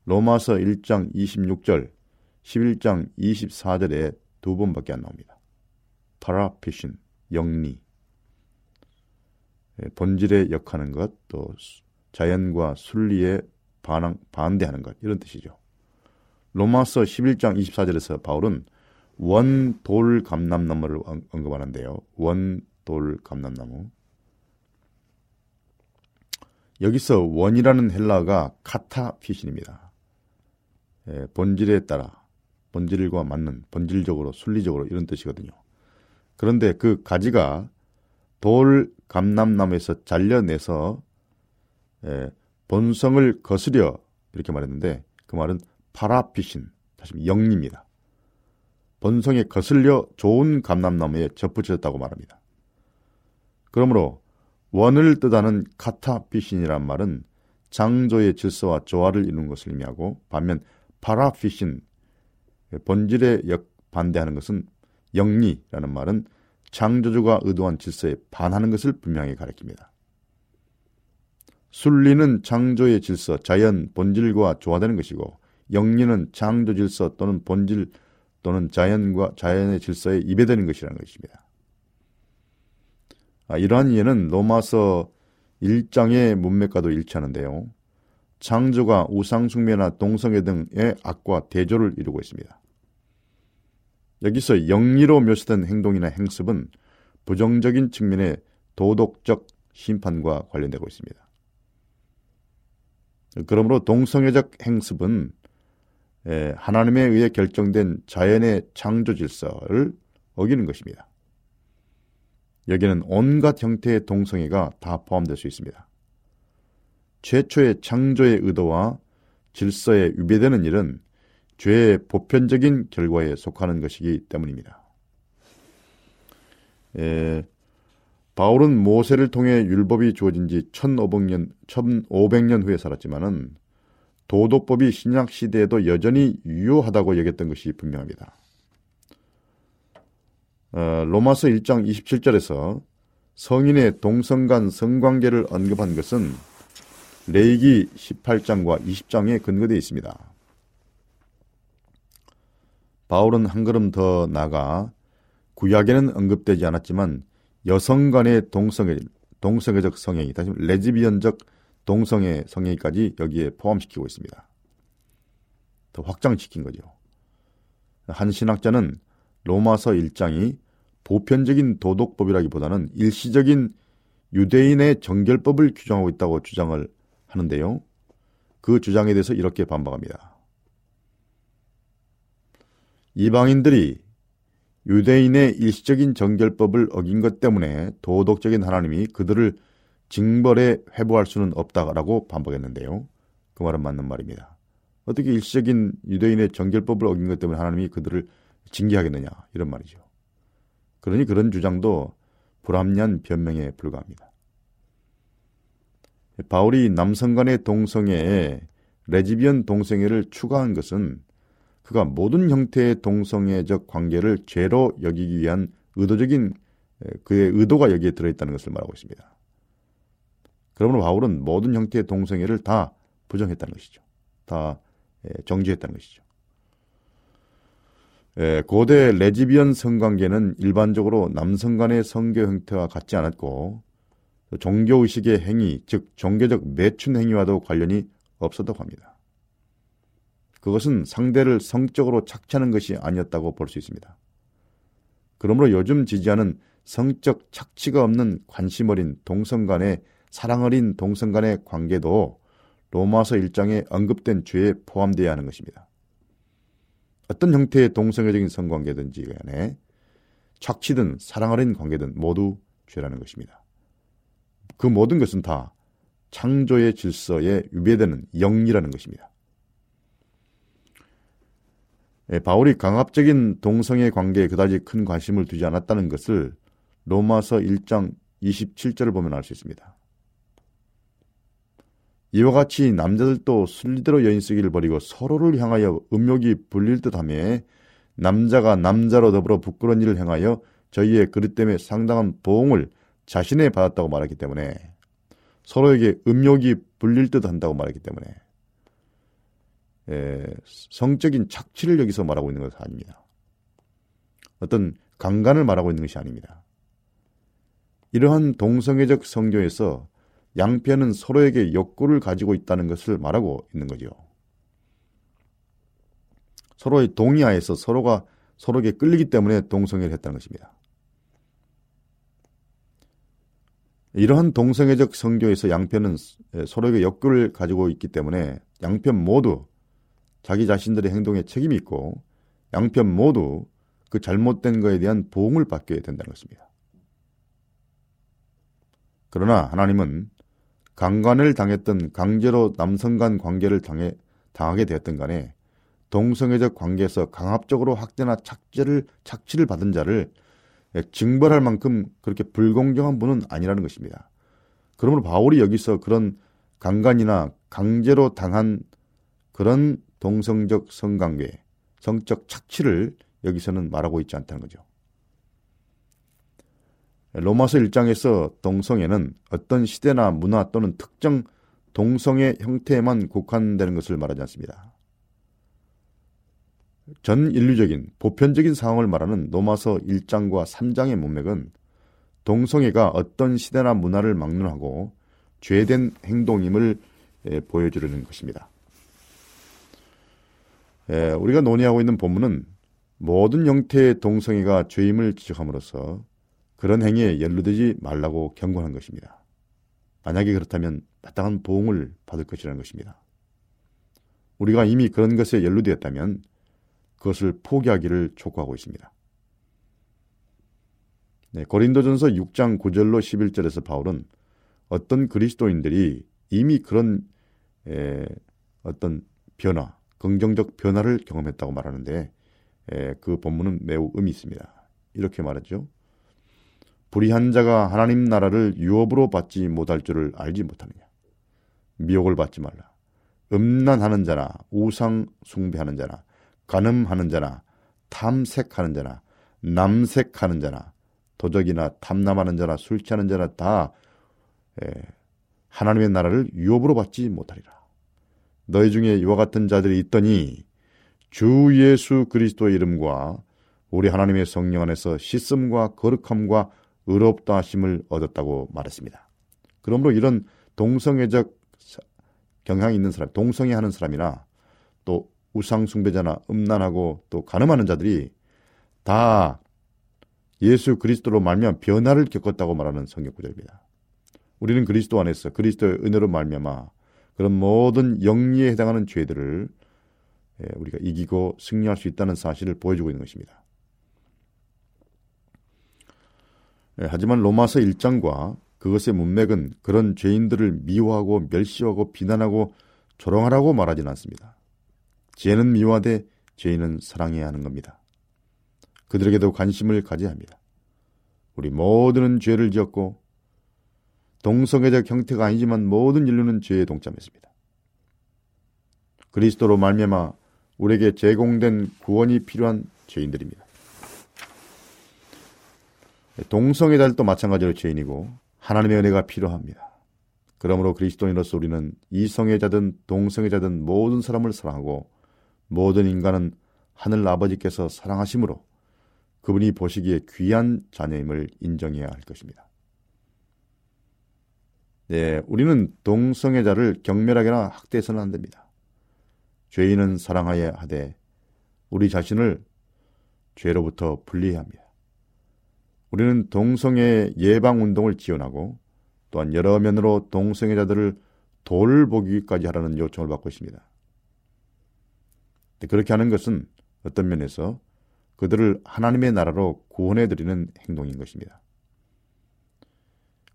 로마서 1장 26절, 11장 24절에 두 번밖에 안 나옵니다. 파라피신, 영리. 예, 본질에 역하는 것, 또 자연과 순리에 반항, 반대하는 것 이런 뜻이죠. 로마서 11장 24절에서 바울은 원돌 감람나무를 언급하는데요. 원돌 감람나무. 여기서 원이라는 헬라가 카타 피신입니다. 예, 본질에 따라 본질과 맞는 본질적으로 순리적으로 이런 뜻이거든요. 그런데 그 가지가 돌 감람나무에서 잘려내서 예, 본성을 거스려 이렇게 말했는데 그 말은 파라피신 다시 영리입니다. 본성에 거슬려 좋은 감람나무에 접붙여졌다고 말합니다. 그러므로 원을 뜻하는 카타피신이란 말은 장조의 질서와 조화를 이루는 것을 의미하고 반면 파라피신 본질에 역 반대하는 것은 영리라는 말은 창조주가 의도한 질서에 반하는 것을 분명히 가리킵니다. 순리는 창조의 질서, 자연, 본질과 조화되는 것이고 영리는 창조 질서 또는 본질 또는 자연과 자연의 질서에 입에되는 것이라는 것입니다. 아, 이러한 이해는 로마서 1장의 문맥과도 일치하는데요. 창조가 우상숭배나 동성애 등의 악과 대조를 이루고 있습니다. 여기서 영리로 묘사된 행동이나 행습은 부정적인 측면의 도덕적 심판과 관련되고 있습니다. 그러므로 동성애적 행습은 하나님에 의해 결정된 자연의 창조 질서를 어기는 것입니다. 여기는 온갖 형태의 동성애가 다 포함될 수 있습니다. 최초의 창조의 의도와 질서에 위배되는 일은 죄의 보편적인 결과에 속하는 것이기 때문입니다. 에, 바울은 모세를 통해 율법이 주어진 지 1500년, 1500년 후에 살았지만은 도덕법이 신약 시대에도 여전히 유효하다고 여겼던 것이 분명합니다. 어, 로마서 1장 27절에서 성인의 동성 간 성관계를 언급한 것은 레이기 18장과 20장에 근거되어 있습니다. 바울은 한 걸음 더 나가 구약에는 언급되지 않았지만 여성 간의 동성애, 동성애적 성행위, 다시 레즈비언적 동성애 성행위까지 여기에 포함시키고 있습니다. 더 확장시킨 거죠. 한 신학자는 로마서 1장이 보편적인 도덕법이라기보다는 일시적인 유대인의 정결법을 규정하고 있다고 주장을 하는데요. 그 주장에 대해서 이렇게 반박합니다. 이방인들이 유대인의 일시적인 정결법을 어긴 것 때문에 도덕적인 하나님이 그들을 징벌에 회부할 수는 없다라고 반박했는데요. 그 말은 맞는 말입니다. 어떻게 일시적인 유대인의 정결법을 어긴 것 때문에 하나님이 그들을 징계하겠느냐 이런 말이죠. 그러니 그런 주장도 불합리한 변명에 불과합니다. 바울이 남성 간의 동성애에 레즈비언 동성애를 추가한 것은 그가 모든 형태의 동성애적 관계를 죄로 여기기 위한 의도적인 그의 의도가 여기에 들어있다는 것을 말하고 있습니다. 그러므로 바울은 모든 형태의 동성애를 다 부정했다는 것이죠. 다 정지했다는 것이죠. 고대 레즈비언 성관계는 일반적으로 남성 간의 성교 형태와 같지 않았고 종교 의식의 행위, 즉 종교적 매춘 행위와도 관련이 없었다고 합니다. 그것은 상대를 성적으로 착취하는 것이 아니었다고 볼 수 있습니다. 그러므로 요즘 지지하는 성적 착취가 없는 관심 어린 동성 간의 사랑 어린 동성 간의 관계도 로마서 1장에 언급된 죄에 포함되어야 하는 것입니다. 어떤 형태의 동성애적인 성관계든지 간에 착취든 사랑 어린 관계든 모두 죄라는 것입니다. 그 모든 것은 다 창조의 질서에 위배되는 영이라는 것입니다. 예, 바울이 강압적인 동성애 관계에 그다지 큰 관심을 두지 않았다는 것을 로마서 1장 27절을 보면 알 수 있습니다. 이와 같이 남자들도 순리대로 여인 쓰기를 버리고 서로를 향하여 음욕이 불릴 듯하며 남자가 남자로 더불어 부끄러운 일을 행하여 저희의 그릇 때문에 상당한 보응을 자신에 받았다고 말했기 때문에 서로에게 음욕이 불릴 듯 한다고 말했기 때문에 에, 성적인 착취를 여기서 말하고 있는 것은 아닙니다. 어떤 강간을 말하고 있는 것이 아닙니다. 이러한 동성애적 성교에서 양편은 서로에게 욕구를 가지고 있다는 것을 말하고 있는 거죠. 서로의 동의하에서 서로가 서로에게 끌리기 때문에 동성애를 했다는 것입니다. 이러한 동성애적 성교에서 양편은 서로에게 욕구를 가지고 있기 때문에 양편 모두 자기 자신들의 행동에 책임이 있고 양편 모두 그 잘못된 것에 대한 보응을 받게 된다는 것입니다. 그러나 하나님은 강간을 당했던 강제로 남성 간 관계를 당해, 당하게 되었던 간에 동성애적 관계에서 강압적으로 학대나 착취를, 착취를 받은 자를 징벌할 만큼 그렇게 불공정한 분은 아니라는 것입니다. 그러므로 바울이 여기서 그런 강간이나 강제로 당한 그런 동성적 성관계, 성적 착취를 여기서는 말하고 있지 않다는 거죠. 로마서 1장에서 동성애는 어떤 시대나 문화 또는 특정 동성애 형태에만 국한되는 것을 말하지 않습니다. 전 인류적인 보편적인 상황을 말하는 로마서 1장과 3장의 문맥은 동성애가 어떤 시대나 문화를 막론하고 죄된 행동임을 보여주려는 것입니다. 우리가 논의하고 있는 본문은 모든 형태의 동성애가 죄임을 지적함으로써 그런 행위에 연루되지 말라고 경고한 것입니다. 만약에 그렇다면 마땅한 보응을 받을 것이라는 것입니다. 우리가 이미 그런 것에 연루되었다면 그것을 포기하기를 촉구하고 있습니다. 네, 고린도전서 6장 9절로 11절에서 바울은 어떤 그리스도인들이 이미 그런 에, 어떤 변화, 긍정적 변화를 경험했다고 말하는데 에, 그 본문은 매우 의미 있습니다. 이렇게 말하죠. 불의한 자가 하나님 나라를 유업으로 받지 못할 줄을 알지 못하느냐. 미혹을 받지 말라. 음란하는 자나 우상 숭배하는 자나 간음하는 자나 탐색하는 자나 남색하는 자나 도적이나 탐남하는 자나 술 취하는 자나 다 에, 하나님의 나라를 유업으로 받지 못하리라. 너희 중에 이와 같은 자들이 있더니 주 예수 그리스도의 이름과 우리 하나님의 성령 안에서 씻음과 거룩함과 의롭다 하심을 얻었다고 말했습니다. 그러므로 이런 동성애적 경향이 있는 사람, 동성애 하는 사람이나 또 우상 숭배자나 음란하고 또 가늠하는 자들이 다 예수 그리스도로 말미암아 변화를 겪었다고 말하는 성경 구절입니다. 우리는 그리스도 안에서 그리스도의 은혜로 말미암아 그런 모든 영리에 해당하는 죄들을 예, 우리가 이기고 승리할 수 있다는 사실을 보여주고 있는 것입니다. 예, 하지만 로마서 1장과 그것의 문맥은 그런 죄인들을 미워하고 멸시하고 비난하고 조롱하라고 말하지는 않습니다. 죄는 미워하되 죄인은 사랑해야 하는 겁니다. 그들에게도 관심을 가져야 합니다. 우리 모두는 죄를 지었고 동성애적 형태가 아니지만 모든 인류는 죄에 동참했습니다. 그리스도로 말미암아 우리에게 제공된 구원이 필요한 죄인들입니다. 동성애 자들도 마찬가지로 죄인이고 하나님의 은혜가 필요합니다. 그러므로 그리스도인으로서 우리는 이성애자든 동성애자든 모든 사람을 사랑하고 모든 인간은 하늘 아버지께서 사랑하심으로 그분이 보시기에 귀한 자녀임을 인정해야 할 것입니다. 네, 우리는 동성애자를 경멸하거나 학대해서는 안 됩니다. 죄인은 사랑하여야 하되 우리 자신을 죄로부터 분리해야 합니다. 우리는 동성애 예방 운동을 지원하고 또한 여러 면으로 동성애자들을 돌보기까지 하라는 요청을 받고 있습니다. 그렇게 하는 것은 어떤 면에서 그들을 하나님의 나라로 구원해 드리는 행동인 것입니다.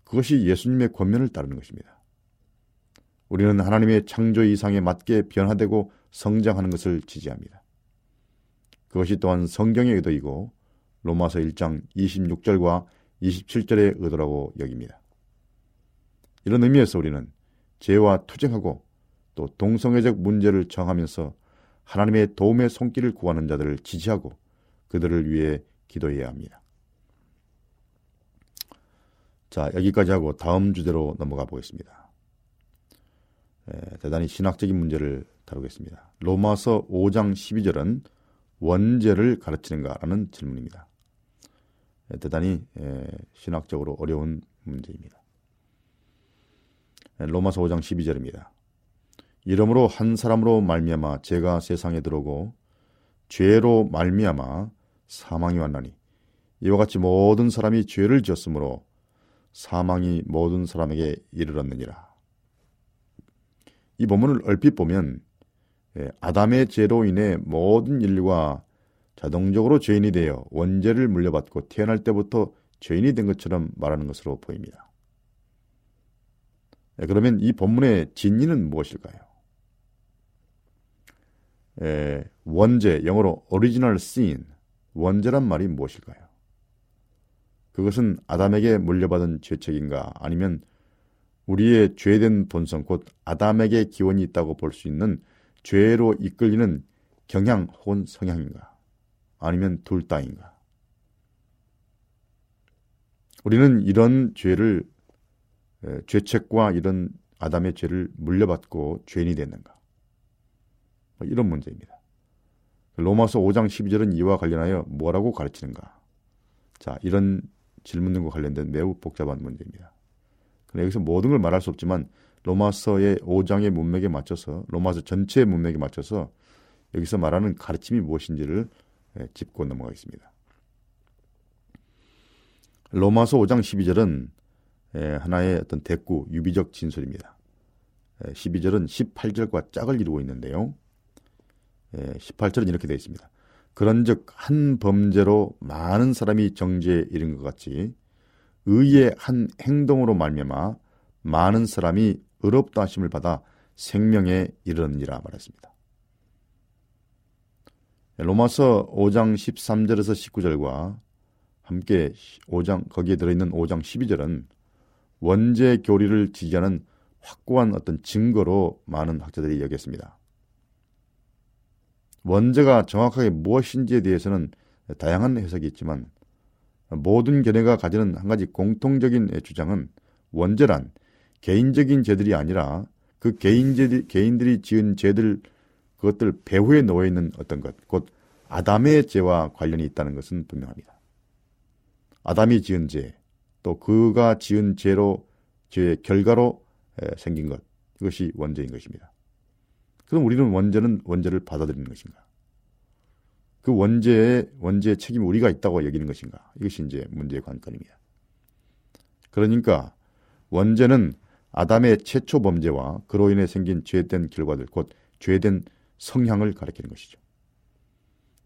그것이 예수님의 권면을 따르는 것입니다. 우리는 하나님의 창조 이상에 맞게 변화되고 성장하는 것을 지지합니다. 그것이 또한 성경의 의도이고 로마서 1장 26절과 27절의 의도라고 여깁니다. 이런 의미에서 우리는 죄와 투쟁하고 또 동성애적 문제를 정하면서 하나님의 도움의 손길을 구하는 자들을 지지하고 그들을 위해 기도해야 합니다. 자, 여기까지 하고 다음 주제로 넘어가 보겠습니다. 예, 대단히 신학적인 문제를 다루겠습니다. 로마서 5장 12절은 원죄를 가르치는가라는 질문입니다. 예, 대단히 예, 신학적으로 어려운 문제입니다. 로마서 5장 12절입니다. 이러므로 한 사람으로 말미암아 죄가 세상에 들어오고 죄로 말미암아 사망이 왔나니 이와 같이 모든 사람이 죄를 지었으므로 사망이 모든 사람에게 이르렀느니라. 이 본문을 얼핏 보면 예, 아담의 죄로 인해 모든 인류가 자동적으로 죄인이 되어 원죄를 물려받고 태어날 때부터 죄인이 된 것처럼 말하는 것으로 보입니다. 예, 그러면 이 본문의 진리는 무엇일까요? 에, 원죄, 영어로 original sin, 원죄란 말이 무엇일까요? 그것은 아담에게 물려받은 죄책인가 아니면 우리의 죄된 본성 곧 아담에게 기원이 있다고 볼 수 있는 죄로 이끌리는 경향 혹은 성향인가 아니면 둘 다인가 우리는 이런 죄를 죄책과 이런 아담의 죄를 물려받고 죄인이 됐는가 뭐 이런 문제입니다. 로마서 5장 12절은 이와 관련하여 뭐라고 가르치는가? 자, 이런 질문과 관련된 매우 복잡한 문제입니다. 여기서 모든 걸 말할 수 없지만 로마서의 5장의 문맥에 맞춰서 로마서 전체의 문맥에 맞춰서 여기서 말하는 가르침이 무엇인지를 짚고 넘어가겠습니다. 로마서 5장 12절은 하나의 어떤 대꾸, 유비적 진술입니다. 12절은 18절과 짝을 이루고 있는데요. 18절은 이렇게 되어 있습니다. 그런즉 한 범죄로 많은 사람이 정죄에 이른 것 같이 의의 한 행동으로 말미암아 많은 사람이 의롭다 하심을 받아 생명에 이르느니라 말했습니다. 로마서 5장 13절에서 19절과 함께 5장 거기에 들어있는 5장 12절은 원죄 교리를 지지하는 확고한 어떤 증거로 많은 학자들이 여겼습니다. 원죄가 정확하게 무엇인지에 대해서는 다양한 해석이 있지만 모든 견해가 가지는 한 가지 공통적인 주장은 원죄란 개인적인 죄들이 아니라 그 개인죄, 개인들이 지은 죄들 그것들 배후에 놓여 있는 어떤 것, 곧 아담의 죄와 관련이 있다는 것은 분명합니다. 아담이 지은 죄, 또 그가 지은 죄로 죄의 결과로 생긴 것, 이것이 원죄인 것입니다. 그럼 우리는 원죄는 원죄를 받아들이는 것인가? 그 원죄의 원죄의 책임이 우리가 있다고 여기는 것인가? 이것이 이제 문제의 관건입니다. 그러니까 원죄는 아담의 최초 범죄와 그로 인해 생긴 죄된 결과들, 곧 죄된 성향을 가리키는 것이죠.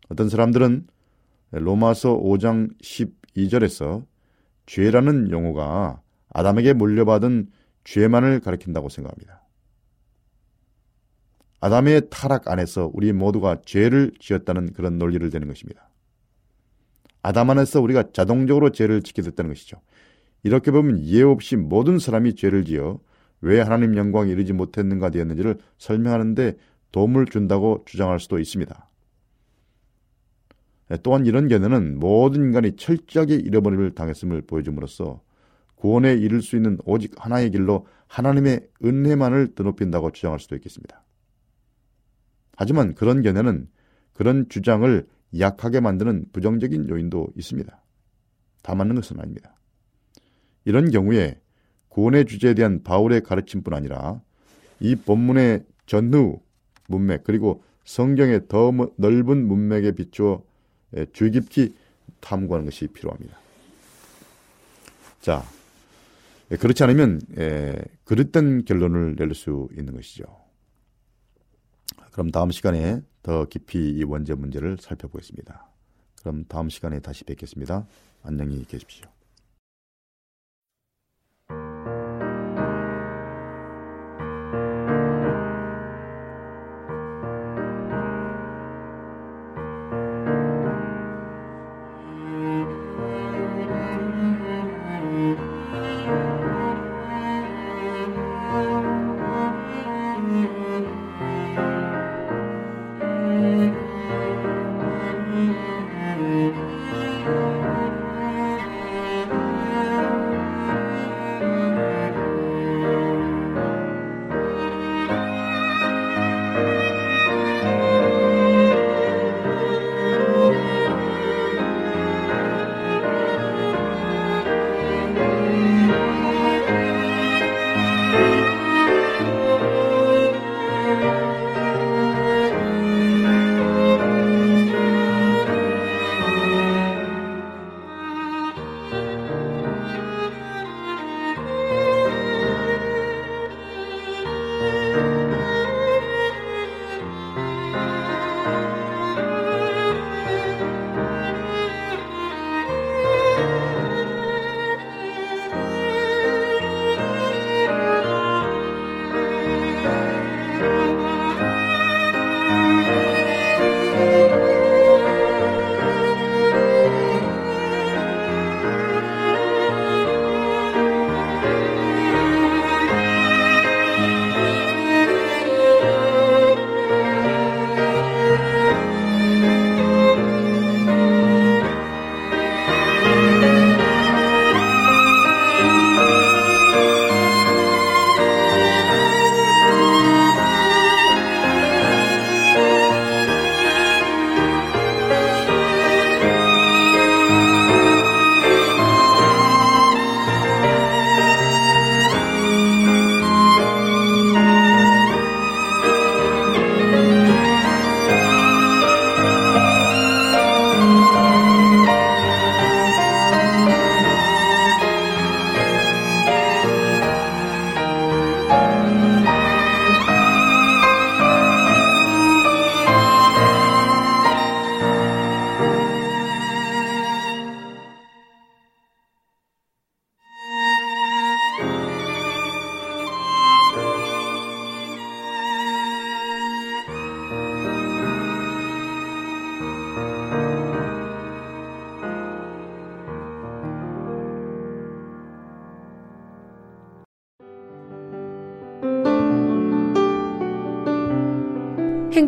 어떤 사람들은 로마서 5장 12절에서 죄라는 용어가 아담에게 물려받은 죄만을 가리킨다고 생각합니다. 아담의 타락 안에서 우리 모두가 죄를 지었다는 그런 논리를 대는 것입니다. 아담 안에서 우리가 자동적으로 죄를 지게 됐다는 것이죠. 이렇게 보면 이해 없이 모든 사람이 죄를 지어 왜 하나님 영광에 이르지 못했는가 되었는지를 설명하는데 도움을 준다고 주장할 수도 있습니다. 또한 이런 견해는 모든 인간이 철저하게 잃어버림을 당했음을 보여줌으로써 구원에 이를 수 있는 오직 하나의 길로 하나님의 은혜만을 드높인다고 주장할 수도 있겠습니다. 하지만 그런 견해는 그런 주장을 약하게 만드는 부정적인 요인도 있습니다. 다 맞는 것은 아닙니다. 이런 경우에 구원의 주제에 대한 바울의 가르침뿐 아니라 이 본문의 전후 문맥 그리고 성경의 더 넓은 문맥에 비추어 주의 깊이 탐구하는 것이 필요합니다. 자, 그렇지 않으면 그릇된 결론을 낼수 있는 것이죠. 그럼 다음 시간에 더 깊이 이 원죄 문제를 살펴보겠습니다. 그럼 다음 시간에 다시 뵙겠습니다. 안녕히 계십시오.